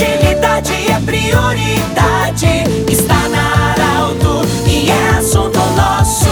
agilidade é prioridade. Está na Arauto e é assunto nosso.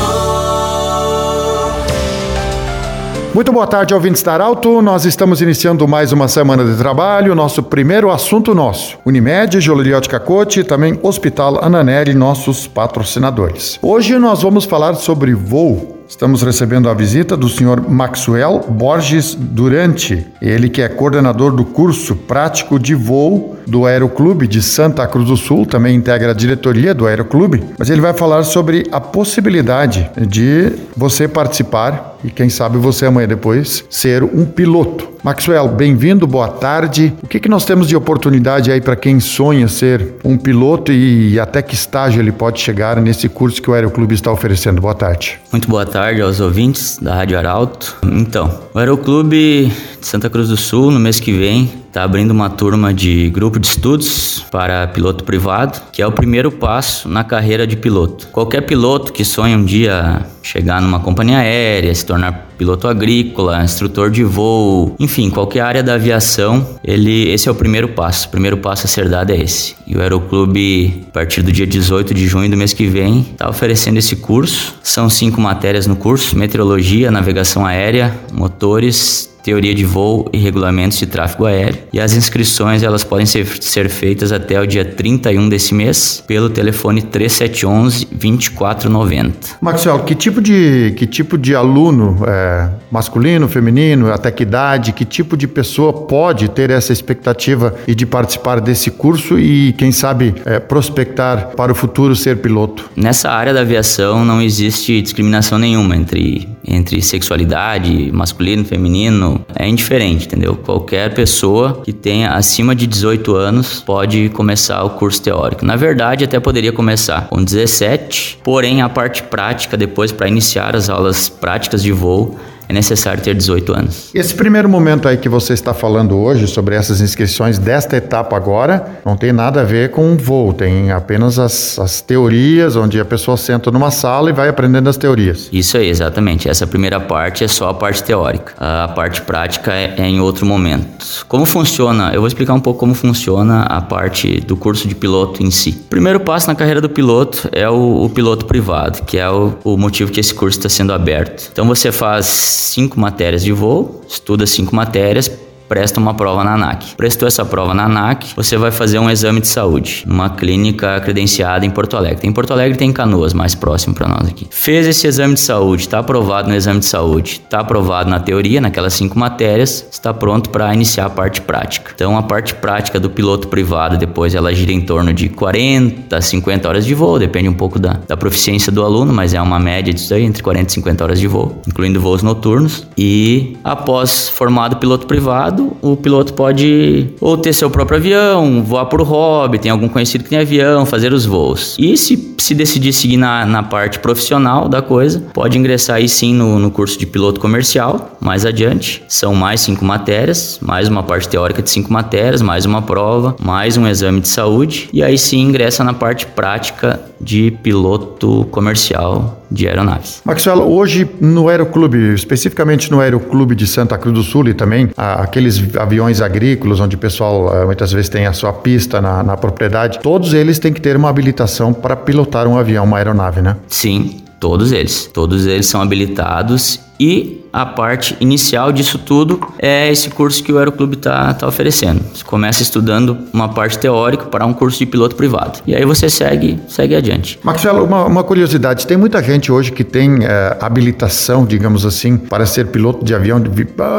Muito boa tarde, ouvintes da Arauto. Nós estamos iniciando mais uma semana de trabalho. Nosso primeiro assunto nosso. Unimed, Joliriote Cacote, também Hospital Ananelli, nossos patrocinadores. Hoje nós vamos falar sobre voo Estamos recebendo a visita do senhor Maxwell Borges Durante, ele que é coordenador do curso prático de voo do Aeroclube de Santa Cruz do Sul, também integra a diretoria do Aeroclube, mas ele vai falar sobre a possibilidade de você participar e quem sabe você amanhã depois ser um piloto. Maxwell, bem-vindo, boa tarde. O que, que nós temos de oportunidade aí para quem sonha ser um piloto e até que estágio ele pode chegar nesse curso que o Aeroclube está oferecendo? Boa tarde. Muito boa tarde aos ouvintes da Rádio Arauto. Então, o Aeroclube Santa Cruz do Sul, no mês que vem, está abrindo uma turma de grupo de estudos para piloto privado, que é o primeiro passo na carreira de piloto. Qualquer piloto que sonha um dia chegar numa companhia aérea, se tornar piloto agrícola, instrutor de voo, enfim, qualquer área da aviação, ele, esse é o primeiro passo. O primeiro passo a ser dado é esse. E o Aeroclube, a partir do dia 18 de junho do mês que vem, está oferecendo esse curso. São cinco matérias no curso: meteorologia, navegação aérea, motores, teoria de voo e regulamentos de tráfego aéreo. E as inscrições elas podem ser, ser feitas até o dia 31 desse mês pelo telefone 3711 2490. Maxwell, que tipo de que tipo de aluno é, masculino, feminino, até que idade, que tipo de pessoa pode ter essa expectativa e de participar desse curso e quem sabe é, prospectar para o futuro ser piloto? Nessa área da aviação não existe discriminação nenhuma entre entre sexualidade, masculino, feminino, é indiferente, entendeu? Qualquer pessoa que tenha acima de 18 anos pode começar o curso teórico. Na verdade, até poderia começar com 17, porém a parte prática depois para iniciar as aulas práticas de voo é necessário ter 18 anos. Esse primeiro momento aí que você está falando hoje sobre essas inscrições desta etapa agora não tem nada a ver com voo, tem apenas as, as teorias, onde a pessoa senta numa sala e vai aprendendo as teorias. Isso aí, exatamente. Essa primeira parte é só a parte teórica. A parte prática é, é em outro momento. Como funciona? Eu vou explicar um pouco como funciona a parte do curso de piloto em si. O primeiro passo na carreira do piloto é o, o piloto privado, que é o, o motivo que esse curso está sendo aberto. Então você faz cinco matérias de voo, estuda cinco matérias, presta uma prova na ANAC. Prestou essa prova na ANAC, você vai fazer um exame de saúde numa clínica credenciada em Porto Alegre. Em Porto Alegre tem Canoas, mais próximo para nós aqui. Fez esse exame de saúde, está aprovado no exame de saúde, está aprovado na teoria, naquelas cinco matérias, está pronto para iniciar a parte prática. Então a parte prática do piloto privado depois ela gira em torno de 40 a 50 horas de voo, depende um pouco da, da proficiência do aluno, mas é uma média disso aí, entre 40 e 50 horas de voo, incluindo voos noturnos. E após formado piloto privado, lado, o piloto pode ou ter seu próprio avião, voar por hobby, tem algum conhecido que tem avião, fazer os voos. E se, se decidir seguir na, na parte profissional da coisa, pode ingressar aí sim no, no curso de piloto comercial, mais adiante. São mais cinco matérias, mais uma parte teórica de cinco matérias, mais uma prova, mais um exame de saúde. E aí sim ingressa na parte prática de piloto comercial de aeronaves. Maxwell, hoje no Aeroclube, especificamente no Aeroclube de Santa Cruz do Sul e também aqueles aviões agrícolas onde o pessoal eh, muitas vezes tem a sua pista na, na propriedade, todos eles têm que ter uma habilitação para pilotar um avião, uma aeronave, né? Sim, todos eles. Todos eles são habilitados e a parte inicial disso tudo é esse curso que o Aeroclube está tá oferecendo. Você começa estudando uma parte teórica para um curso de piloto privado. E aí você segue, segue adiante. Maxwell, uma, uma curiosidade: tem muita gente hoje que tem é, habilitação, digamos assim, para ser piloto de avião. De,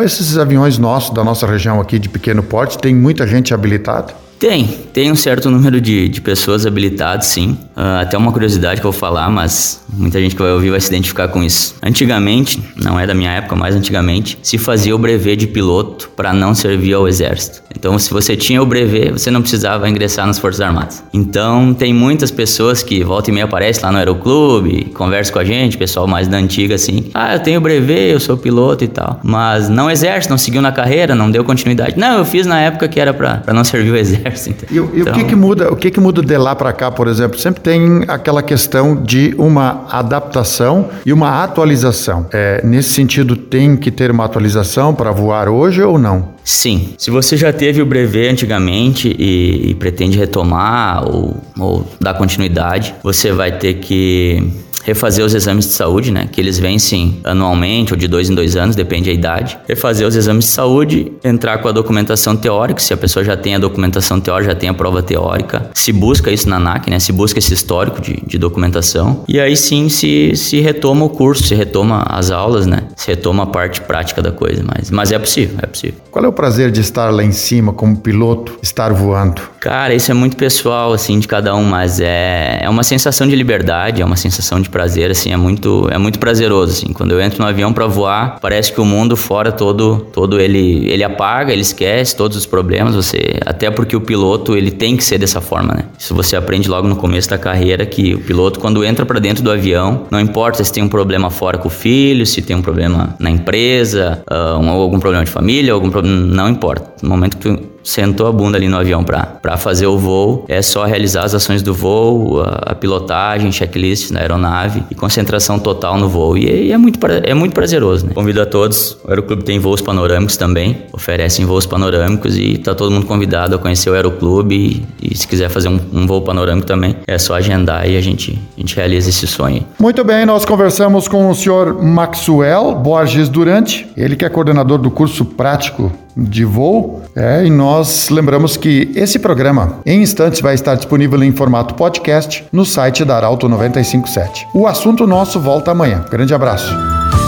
esses aviões nossos, da nossa região aqui de pequeno porte, tem muita gente habilitada? Tem, tem um certo número de, de pessoas habilitadas, sim. Uh, até uma curiosidade que eu vou falar, mas muita gente que vai ouvir vai se identificar com isso. Antigamente, não é da minha época, mas antigamente, se fazia o brevet de piloto para não servir ao exército. Então, se você tinha o brevet, você não precisava ingressar nas Forças Armadas. Então, tem muitas pessoas que volta e meia aparecem lá no Aeroclube, conversam com a gente, pessoal mais da antiga assim. Ah, eu tenho brevet, eu sou piloto e tal. Mas não exército, não seguiu na carreira, não deu continuidade. Não, eu fiz na época que era para não servir o exército E, e então... o que que muda? O que que muda de lá para cá, por exemplo? Sempre tem aquela questão de uma adaptação e uma atualização. É, nesse sentido, tem que ter uma atualização para voar hoje ou não? Sim. Se você já teve o brevet antigamente e, e pretende retomar ou, ou dar continuidade, você vai ter que refazer os exames de saúde, né? Que eles vencem anualmente ou de dois em dois anos, depende da idade. Refazer os exames de saúde, entrar com a documentação teórica, se a pessoa já tem a documentação teórica, já tem a prova teórica. Se busca isso na ANAC, né? Se busca esse histórico de, de documentação. E aí sim se, se retoma o curso, se retoma as aulas, né? Se retoma a parte prática da coisa. Mas, mas é possível, é possível. Qual é o prazer de estar lá em cima como piloto, estar voando? Cara, isso é muito pessoal, assim, de cada um, mas é, é uma sensação de liberdade, é uma sensação de prazer, assim, é muito, é muito prazeroso, assim. Quando eu entro no avião para voar, parece que o mundo fora todo, todo ele, ele apaga, ele esquece todos os problemas, você, até porque o piloto, ele tem que ser dessa forma, né? Isso você aprende logo no começo da carreira que o piloto, quando entra para dentro do avião, não importa se tem um problema fora com o filho, se tem um problema na empresa, uh, um, algum problema de família, algum problema, não importa. No momento que tu sentou a bunda ali no avião para fazer o voo, é só realizar as ações do voo, a, a pilotagem, checklist na aeronave e concentração total no voo. E, e é, muito, é muito prazeroso, né? Convido a todos, o Aeroclube tem voos panorâmicos também, oferecem voos panorâmicos e tá todo mundo convidado a conhecer o Aeroclube e, e se quiser fazer um, um, voo panorâmico também, é só agendar e a gente, a gente realiza esse sonho. Muito bem, nós conversamos com o senhor Maxwell Borges Durante, ele que é coordenador do curso prático de voo. É, e nós lembramos que esse programa, em instantes, vai estar disponível em formato podcast no site da Arauto 957. O assunto nosso volta amanhã. Grande abraço.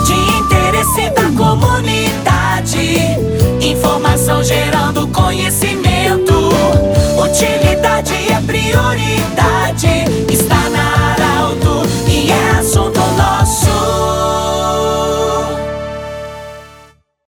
De interesse da comunidade, informação gerando conhecimento. Utilidade é prioridade.